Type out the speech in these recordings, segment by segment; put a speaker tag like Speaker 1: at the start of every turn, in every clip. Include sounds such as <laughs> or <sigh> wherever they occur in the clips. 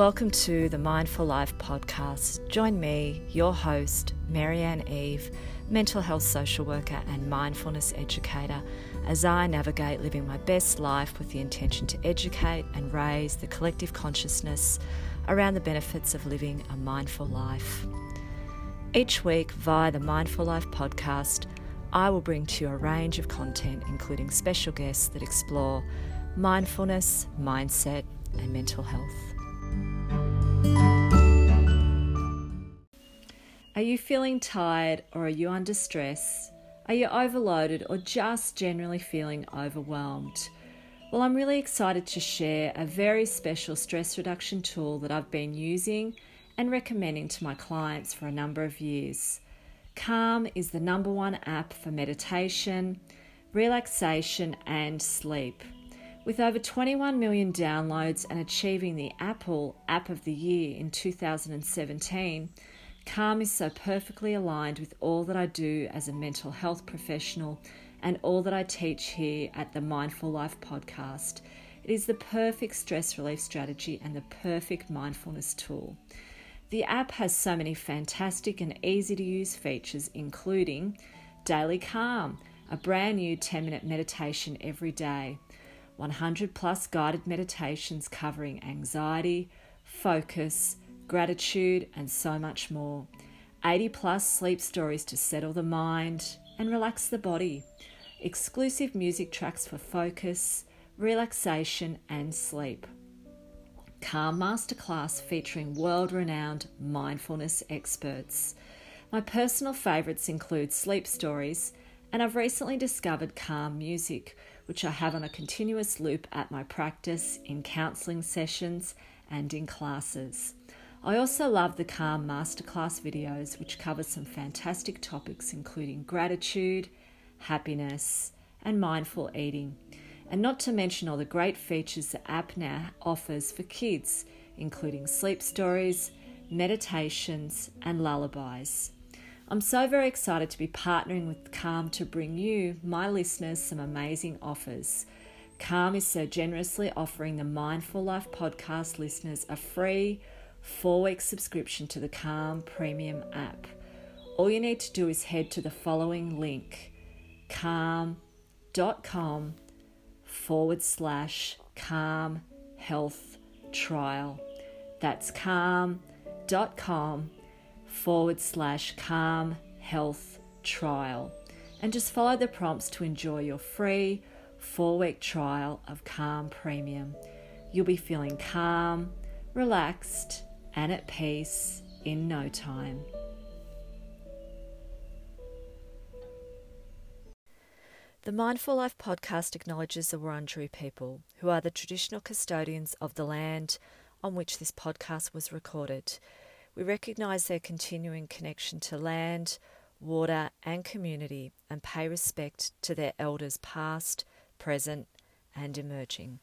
Speaker 1: Welcome to the Mindful Life podcast. Join me, your host, Marianne Eve, mental health social worker and mindfulness educator, as I navigate living my best life with the intention to educate and raise the collective consciousness around the benefits of living a mindful life. Each week, via the Mindful Life podcast, I will bring to you a range of content, including special guests that explore mindfulness, mindset, and mental health. Are you feeling tired or are you under stress? Are you overloaded or just generally feeling overwhelmed? Well, I'm really excited to share a very special stress reduction tool that I've been using and recommending to my clients for a number of years. Calm is the number one app for meditation, relaxation, and sleep. With over 21 million downloads and achieving the Apple App of the Year in 2017, Calm is so perfectly aligned with all that I do as a mental health professional and all that I teach here at the Mindful Life podcast. It is the perfect stress relief strategy and the perfect mindfulness tool. The app has so many fantastic and easy to use features, including Daily Calm, a brand new 10 minute meditation every day 100 plus guided meditations covering anxiety, focus, gratitude, and so much more. 80 plus sleep stories to settle the mind and relax the body. Exclusive music tracks for focus, relaxation, and sleep. Calm Masterclass featuring world renowned mindfulness experts. My personal favourites include sleep stories, and I've recently discovered calm music, which I have on a continuous loop at my practice, in counselling sessions, and in classes. I also love the Calm Masterclass videos, which cover some fantastic topics including gratitude, happiness, and mindful eating. And not to mention all the great features the app now offers for kids, including sleep stories, meditations, and lullabies. I'm so very excited to be partnering with Calm to bring you, my listeners, some amazing offers. Calm is so generously offering the Mindful Life podcast listeners a free four week subscription to the Calm Premium app. All you need to do is head to the following link calm.com forward slash calm health trial. That's calm.com forward slash calm health trial and just follow the prompts to enjoy your free four week trial of Calm Premium. You'll be feeling calm, relaxed, and at peace in no time. The Mindful Life podcast acknowledges the Wurundjeri people, who are the traditional custodians of the land on which this podcast was recorded we recognise their continuing connection to land, water, and community and pay respect to their elders past, present, and emerging.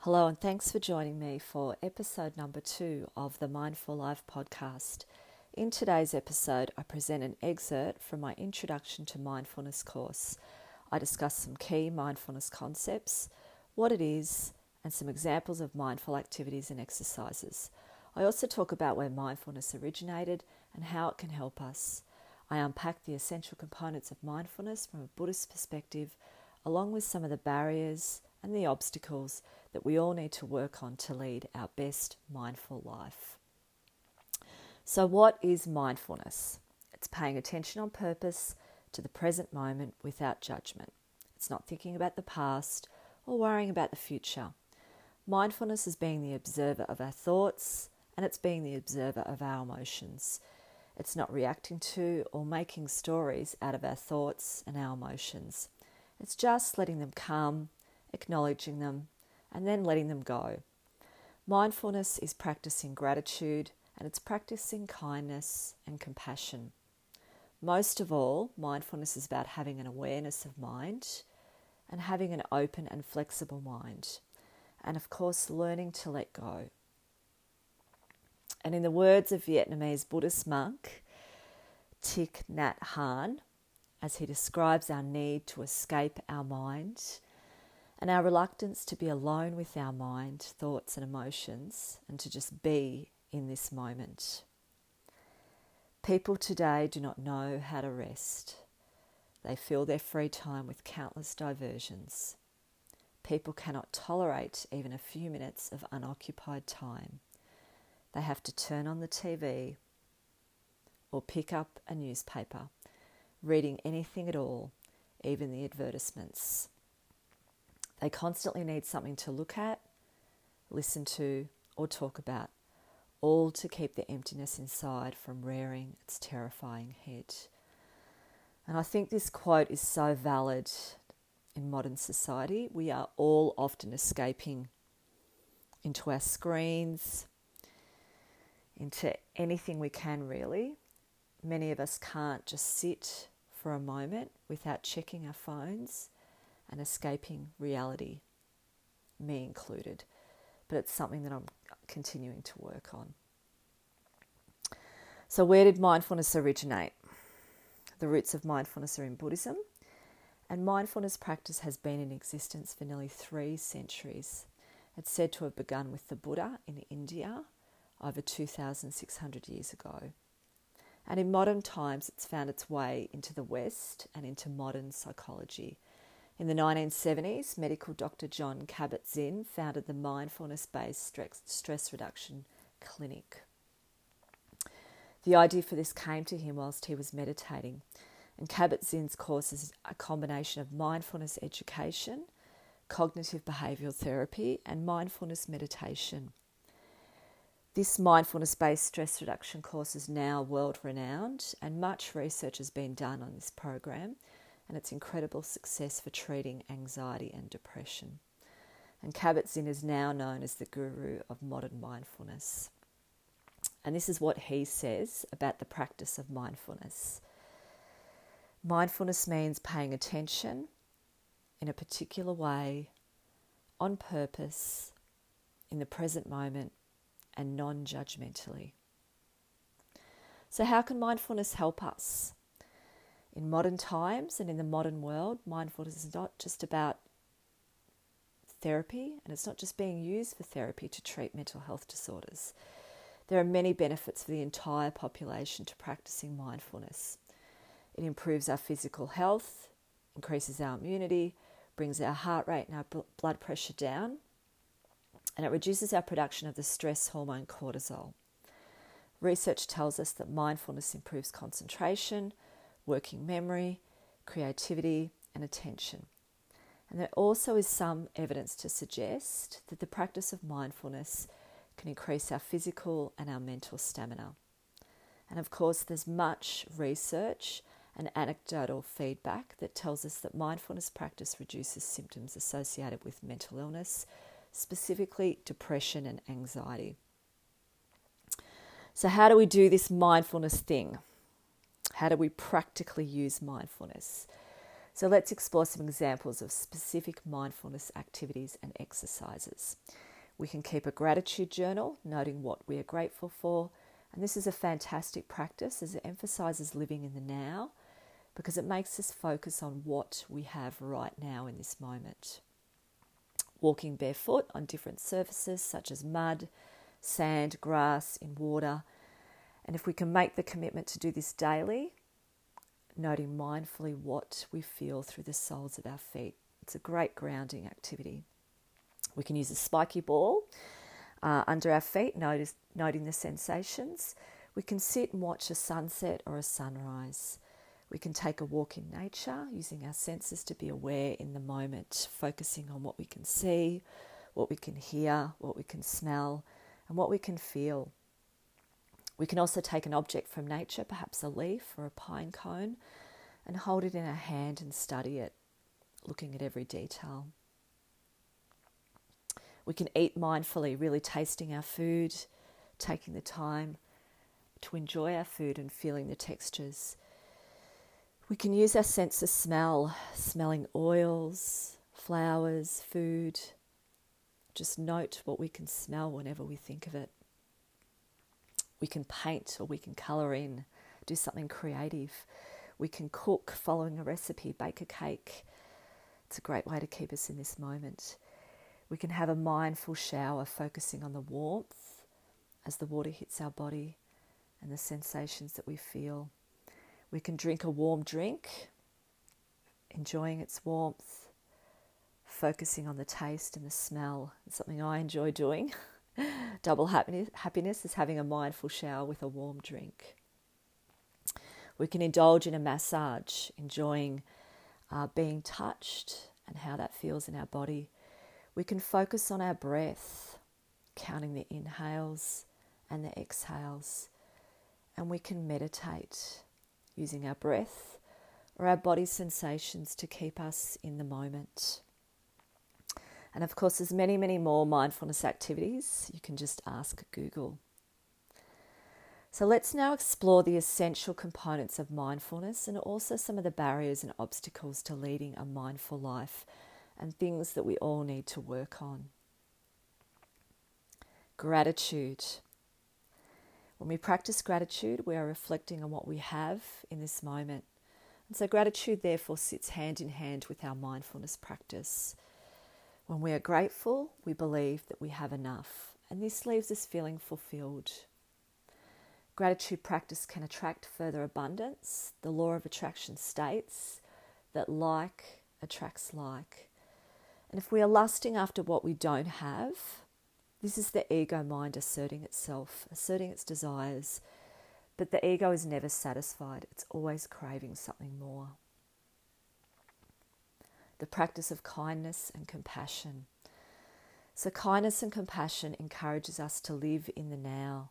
Speaker 1: Hello, and thanks for joining me for episode number two of the Mindful Life podcast. In today's episode, I present an excerpt from my Introduction to Mindfulness course. I discuss some key mindfulness concepts, what it is, and some examples of mindful activities and exercises. I also talk about where mindfulness originated and how it can help us. I unpack the essential components of mindfulness from a Buddhist perspective, along with some of the barriers and the obstacles that we all need to work on to lead our best mindful life. So, what is mindfulness? It's paying attention on purpose to the present moment without judgment. It's not thinking about the past or worrying about the future. Mindfulness is being the observer of our thoughts, and it's being the observer of our emotions. It's not reacting to or making stories out of our thoughts and our emotions. It's just letting them come, acknowledging them, and then letting them go. Mindfulness is practicing gratitude and it's practicing kindness and compassion. Most of all, mindfulness is about having an awareness of mind and having an open and flexible mind. And of course, learning to let go. And in the words of Vietnamese Buddhist monk Thich Nhat Hanh, as he describes our need to escape our mind and our reluctance to be alone with our mind, thoughts, and emotions, and to just be in this moment. People today do not know how to rest. They fill their free time with countless diversions. People cannot tolerate even a few minutes of unoccupied time. They have to turn on the TV or pick up a newspaper, reading anything at all, even the advertisements. They constantly need something to look at, listen to, or talk about, all to keep the emptiness inside from rearing its terrifying head. And I think this quote is so valid in modern society. We are all often escaping into our screens, into anything we can, really. Many of us can't just sit for a moment without checking our phones and escaping reality, me included. But it's something that I'm continuing to work on. So, where did mindfulness originate? The roots of mindfulness are in Buddhism, and mindfulness practice has been in existence for nearly three centuries. It's said to have begun with the Buddha in India over 2,600 years ago. And in modern times, it's found its way into the West and into modern psychology. In the 1970s, medical doctor John Kabat-Zinn founded the mindfulness based stress reduction clinic. The idea for this came to him whilst he was meditating, and Kabat-Zinn's course is a combination of mindfulness education, cognitive behavioural therapy, and mindfulness meditation. This mindfulness based stress reduction course is now world renowned, and much research has been done on this program and its incredible success for treating anxiety and depression. And Kabat Zinn is now known as the guru of modern mindfulness. And this is what he says about the practice of mindfulness. Mindfulness means paying attention in a particular way, on purpose, in the present moment, and non judgmentally. So, how can mindfulness help us? in modern times and in the modern world, mindfulness is not just about therapy and it's not just being used for therapy to treat mental health disorders. There are many benefits for the entire population to practicing mindfulness. It improves our physical health, increases our immunity, brings our heart rate and our blood pressure down, and it reduces our production of the stress hormone cortisol. Research tells us that mindfulness improves concentration, working memory, creativity, and attention. And there also is some evidence to suggest that the practice of mindfulness can increase our physical and our mental stamina. And of course, there's much research and anecdotal feedback that tells us that mindfulness practice reduces symptoms associated with mental illness, specifically depression and anxiety. So, how do we do this mindfulness thing? How do we practically use mindfulness? So let's explore some examples of specific mindfulness activities and exercises. We can keep a gratitude journal, noting what we are grateful for. And this is a fantastic practice as it emphasizes living in the now because it makes us focus on what we have right now in this moment. Walking barefoot on different surfaces such as mud, sand, grass, in water, and if we can make the commitment to do this daily, noting mindfully what we feel through the soles of our feet, it's a great grounding activity. We can use a spiky ball uh, under our feet, notice, noting the sensations. We can sit and watch a sunset or a sunrise. We can take a walk in nature using our senses to be aware in the moment, focusing on what we can see, what we can hear, what we can smell, and what we can feel. We can also take an object from nature, perhaps a leaf or a pine cone, and hold it in our hand and study it, looking at every detail. We can eat mindfully, really tasting our food, taking the time to enjoy our food and feeling the textures. We can use our sense of smell, smelling oils, flowers, food. Just note what we can smell whenever we think of it we can paint or we can colour in, do something creative. We can cook following a recipe, bake a cake, It's a great way to keep us in this moment. We can have a mindful shower focusing on the warmth as the water hits our body and the sensations that we feel. We can drink a warm drink, enjoying its warmth, focusing on the taste and the smell. It's something I enjoy doing. <laughs> Double happiness, happiness is having a mindful shower with a warm drink. We can indulge in a massage, enjoying uh, being touched and how that feels in our body. We can focus on our breath, counting the inhales and the exhales, and we can meditate using our breath or our body sensations to keep us in the moment. And of course, there's many, many more mindfulness activities. You can just ask Google. So let's now explore the essential components of mindfulness and also some of the barriers and obstacles to leading a mindful life and things that we all need to work on. Gratitude. When we practice gratitude, we are reflecting on what we have in this moment. And so, gratitude therefore sits hand in hand with our mindfulness practice. When we are grateful, we believe that we have enough, and this leaves us feeling fulfilled. Gratitude practice can attract further abundance. The law of attraction states that like attracts like. And if we are lusting after what we don't have, this is the ego mind asserting itself, asserting its desires. But the ego is never satisfied, it's always craving something more. The practice of kindness and compassion. So, kindness and compassion encourages us to live in the now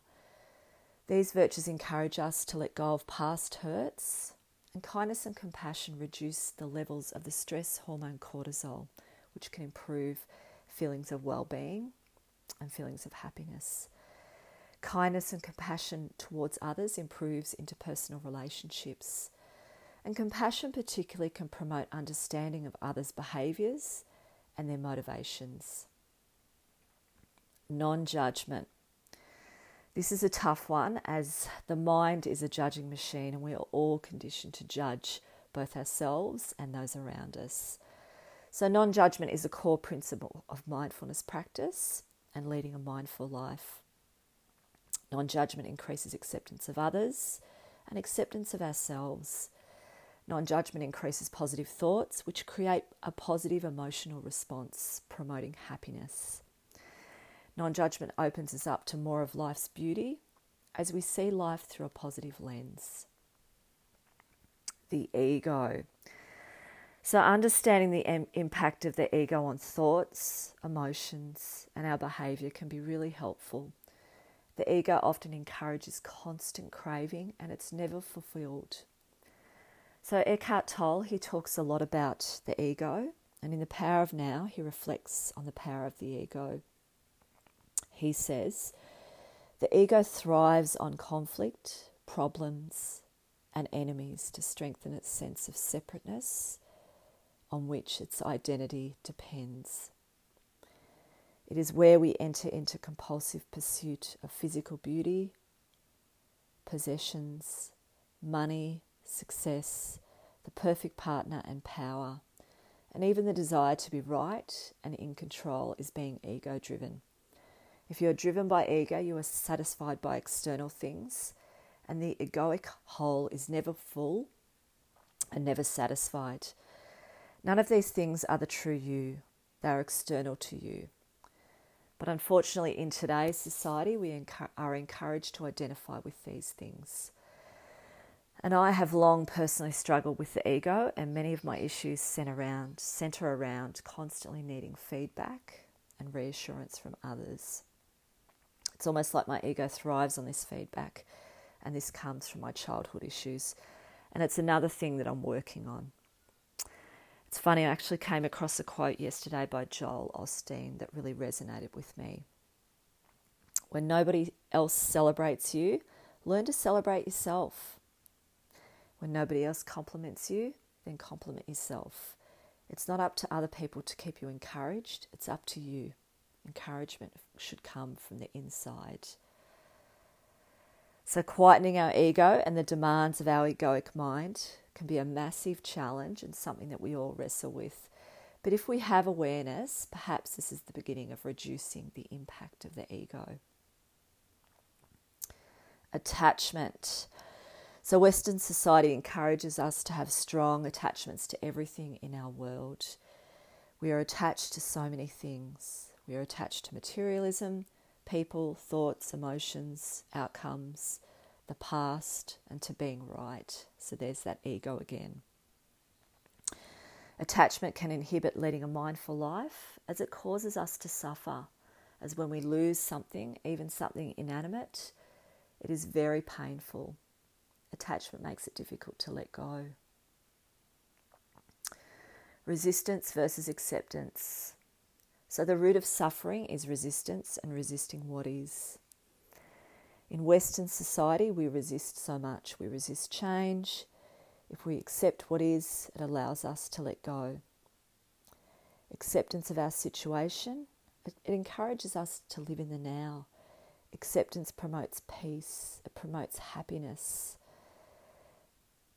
Speaker 1: these virtues encourage us to let go of past hurts, and kindness and compassion reduce the levels of the stress hormone cortisol, which can improve feelings of well being and feelings of happiness. Kindness and compassion towards others improves interpersonal relationships. And compassion, particularly, can promote understanding of others' behaviours and their motivations. Non judgment. This is a tough one as the mind is a judging machine and we are all conditioned to judge both ourselves and those around us. So, non judgment is a core principle of mindfulness practice and leading a mindful life. Non judgment increases acceptance of others and acceptance of ourselves. Non judgment increases positive thoughts, which create a positive emotional response, promoting happiness. Non judgment opens us up to more of life's beauty as we see life through a positive lens. The ego. So, understanding the em- impact of the ego on thoughts, emotions, and our behaviour can be really helpful. The ego often encourages constant craving and it's never fulfilled. So, Eckhart Tolle, he talks a lot about the ego, and in The Power of Now, he reflects on the power of the ego he says, the ego thrives on conflict, problems, and enemies to strengthen its sense of separateness on which its identity depends. It is where we enter into compulsive pursuit of physical beauty, possessions, money, success, the perfect partner, and power. And even the desire to be right and in control is being ego driven. If you are driven by ego, you are satisfied by external things, and the egoic hole is never full and never satisfied. None of these things are the true you, they are external to you. But unfortunately, in today's society, we are encouraged to identify with these things. And I have long personally struggled with the ego, and many of my issues center around, center around constantly needing feedback and reassurance from others. It's almost like my ego thrives on this feedback, and this comes from my childhood issues. And it's another thing that I'm working on. It's funny, I actually came across a quote yesterday by Joel Osteen that really resonated with me. When nobody else celebrates you, learn to celebrate yourself. When nobody else compliments you, then compliment yourself. It's not up to other people to keep you encouraged, it's up to you. Encouragement should come from the inside. So, quietening our ego and the demands of our egoic mind can be a massive challenge and something that we all wrestle with. But if we have awareness, perhaps this is the beginning of reducing the impact of the ego. Attachment. So, Western society encourages us to have strong attachments to everything in our world. We are attached to so many things. We are attached to materialism, people, thoughts, emotions, outcomes, the past, and to being right. So, there's that ego again. Attachment can inhibit leading a mindful life as it causes us to suffer. As when we lose something, even something inanimate, it is very painful. Attachment makes it difficult to let go. Resistance versus acceptance. So, the root of suffering is resistance and resisting what is. In Western society, we resist so much. We resist change, if we accept what is, it allows us to let go. Acceptance of our situation, it, encourages us to live in the now. Acceptance promotes peace, it promotes happiness.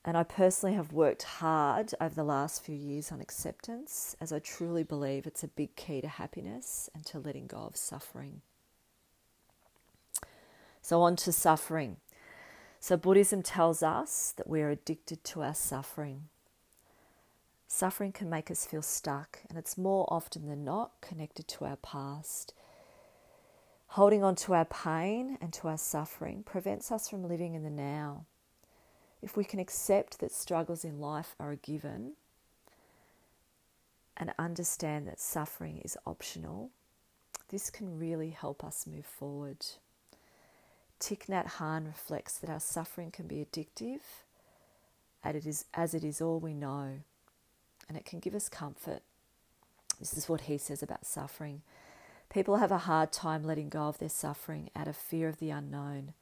Speaker 1: And I personally have worked hard over the last few years on acceptance, as I truly believe it's a big key to happiness and to letting go of suffering. So, on to suffering. So, Buddhism tells us that we are addicted to our suffering. Suffering can make us feel stuck, and it's more often than not connected to our past. Holding on to our pain and to our suffering prevents us from living in the now. If we can accept that struggles in life are a given and understand that suffering is optional, this can really help us move forwad. Thich Nhat Hanh reflects that our suffering can be addictive as it, is, as it is all we know, and it can give us comfort. This is what he says about suffering. People have a hard time letting go of their suffering out of fear of the unknown.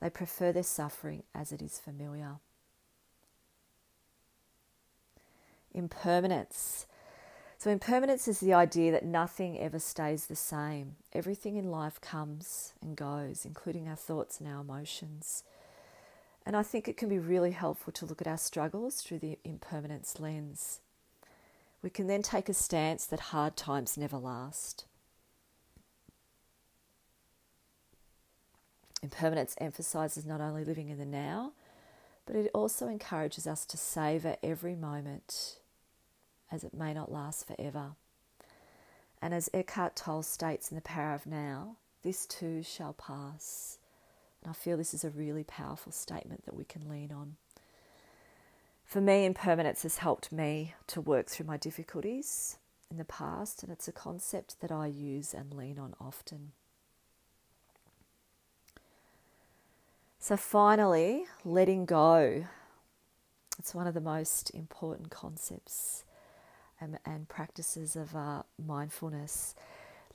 Speaker 1: They prefer their suffering as it is familiar. Impermanence. So, impermanence is the idea that nothing ever stays the same. Everything in life comes and goes, including our thoughts and our emotions. And I think it can be really helpful to look at our struggles through the impermanence lens. We can then take a stance that hard times never last. Impermanence emphasizes not only living in the now, but it also encourages us to savor every moment as it may not last forever. And as Eckhart Tolle states in The Power of Now, this too shall pass. And I feel this is a really powerful statement that we can lean on. For me, impermanence has helped me to work through my difficulties in the past, and it's a concept that I use and lean on often. So, finally, letting go. It's one of the most important concepts and, and practices of uh, mindfulness.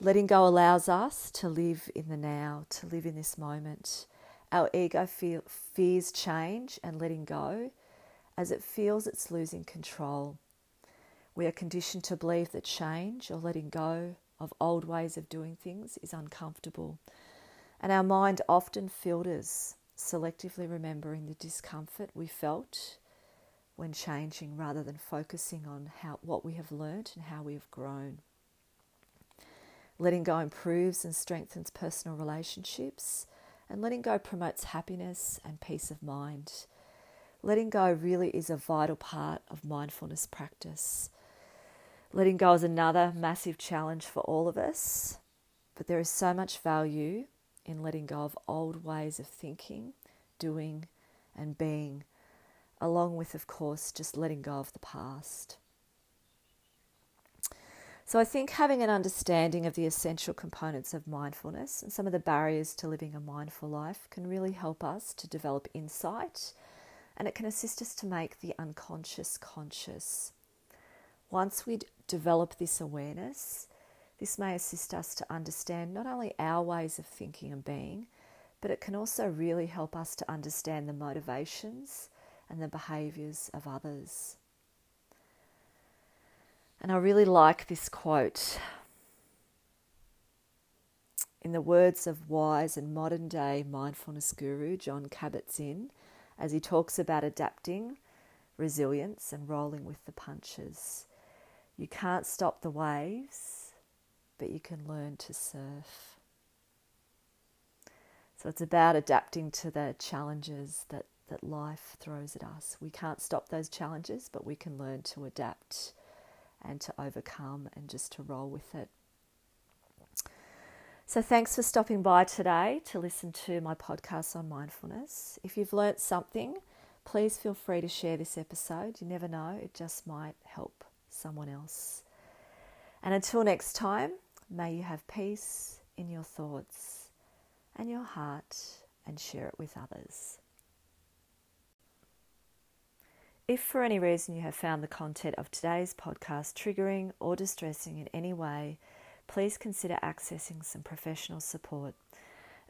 Speaker 1: Letting go allows us to live in the now, to live in this moment. Our ego feel, fears change and letting go as it feels it's losing control. We are conditioned to believe that change or letting go of old ways of doing things is uncomfortable. And our mind often filters, selectively remembering the discomfort we felt when changing rather than focusing on how, what we have learnt and how we have grown. Letting go improves and strengthens personal relationships, and letting go promotes happiness and peace of mind. Letting go really is a vital part of mindfulness practice. Letting go is another massive challenge for all of us, but there is so much value in letting go of old ways of thinking, doing, and being along with, of course, just letting go of the past. So, I think having an understanding of the essential components of mindfulness and some of the barriers to living a mindful life can really help us to develop insight and it can assist us to make the unconscious conscious. Once we develop this awareness, this may assist us to understand not only our ways of thinking and being, but it can also really help us to understand the motivations and the behaviours of others. And I really like this quote. In the words of wise and modern day mindfulness guru John Kabat Zinn, as he talks about adapting, resilience, and rolling with the punches. You can't stop the waves, but you can learn to surf. So it's about adapting to the challenges that, that life throws at us. We can't stop those challenges, but we can learn to adapt and to overcome and just to roll with it. So, thanks for stopping by today to listen to my podcast on mindfulness. If you've learnt something, please feel free to share this episode. You never know, it just might help someone else. And until next time, may you have peace in your thoughts and your heart and share it with others. If for any reason you have found the content of today's podcast triggering or distressing in any way, please consider accessing some professional support.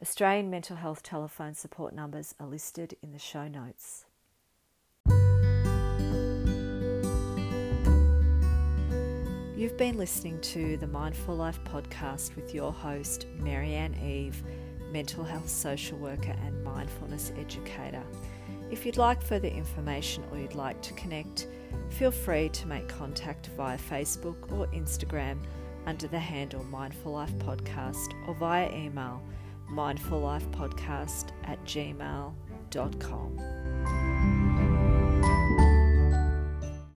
Speaker 1: Australian mental health telephone support numbers are listed in the show notes. You've been listening to the Mindful Life podcast with your host, Marianne Eve, mental health social worker and mindfulness educator. If you'd like further information or you'd like to connect, feel free to make contact via Facebook or Instagram under the handle Mindful Life Podcast or via email mindfullifepodcast at gmail.com.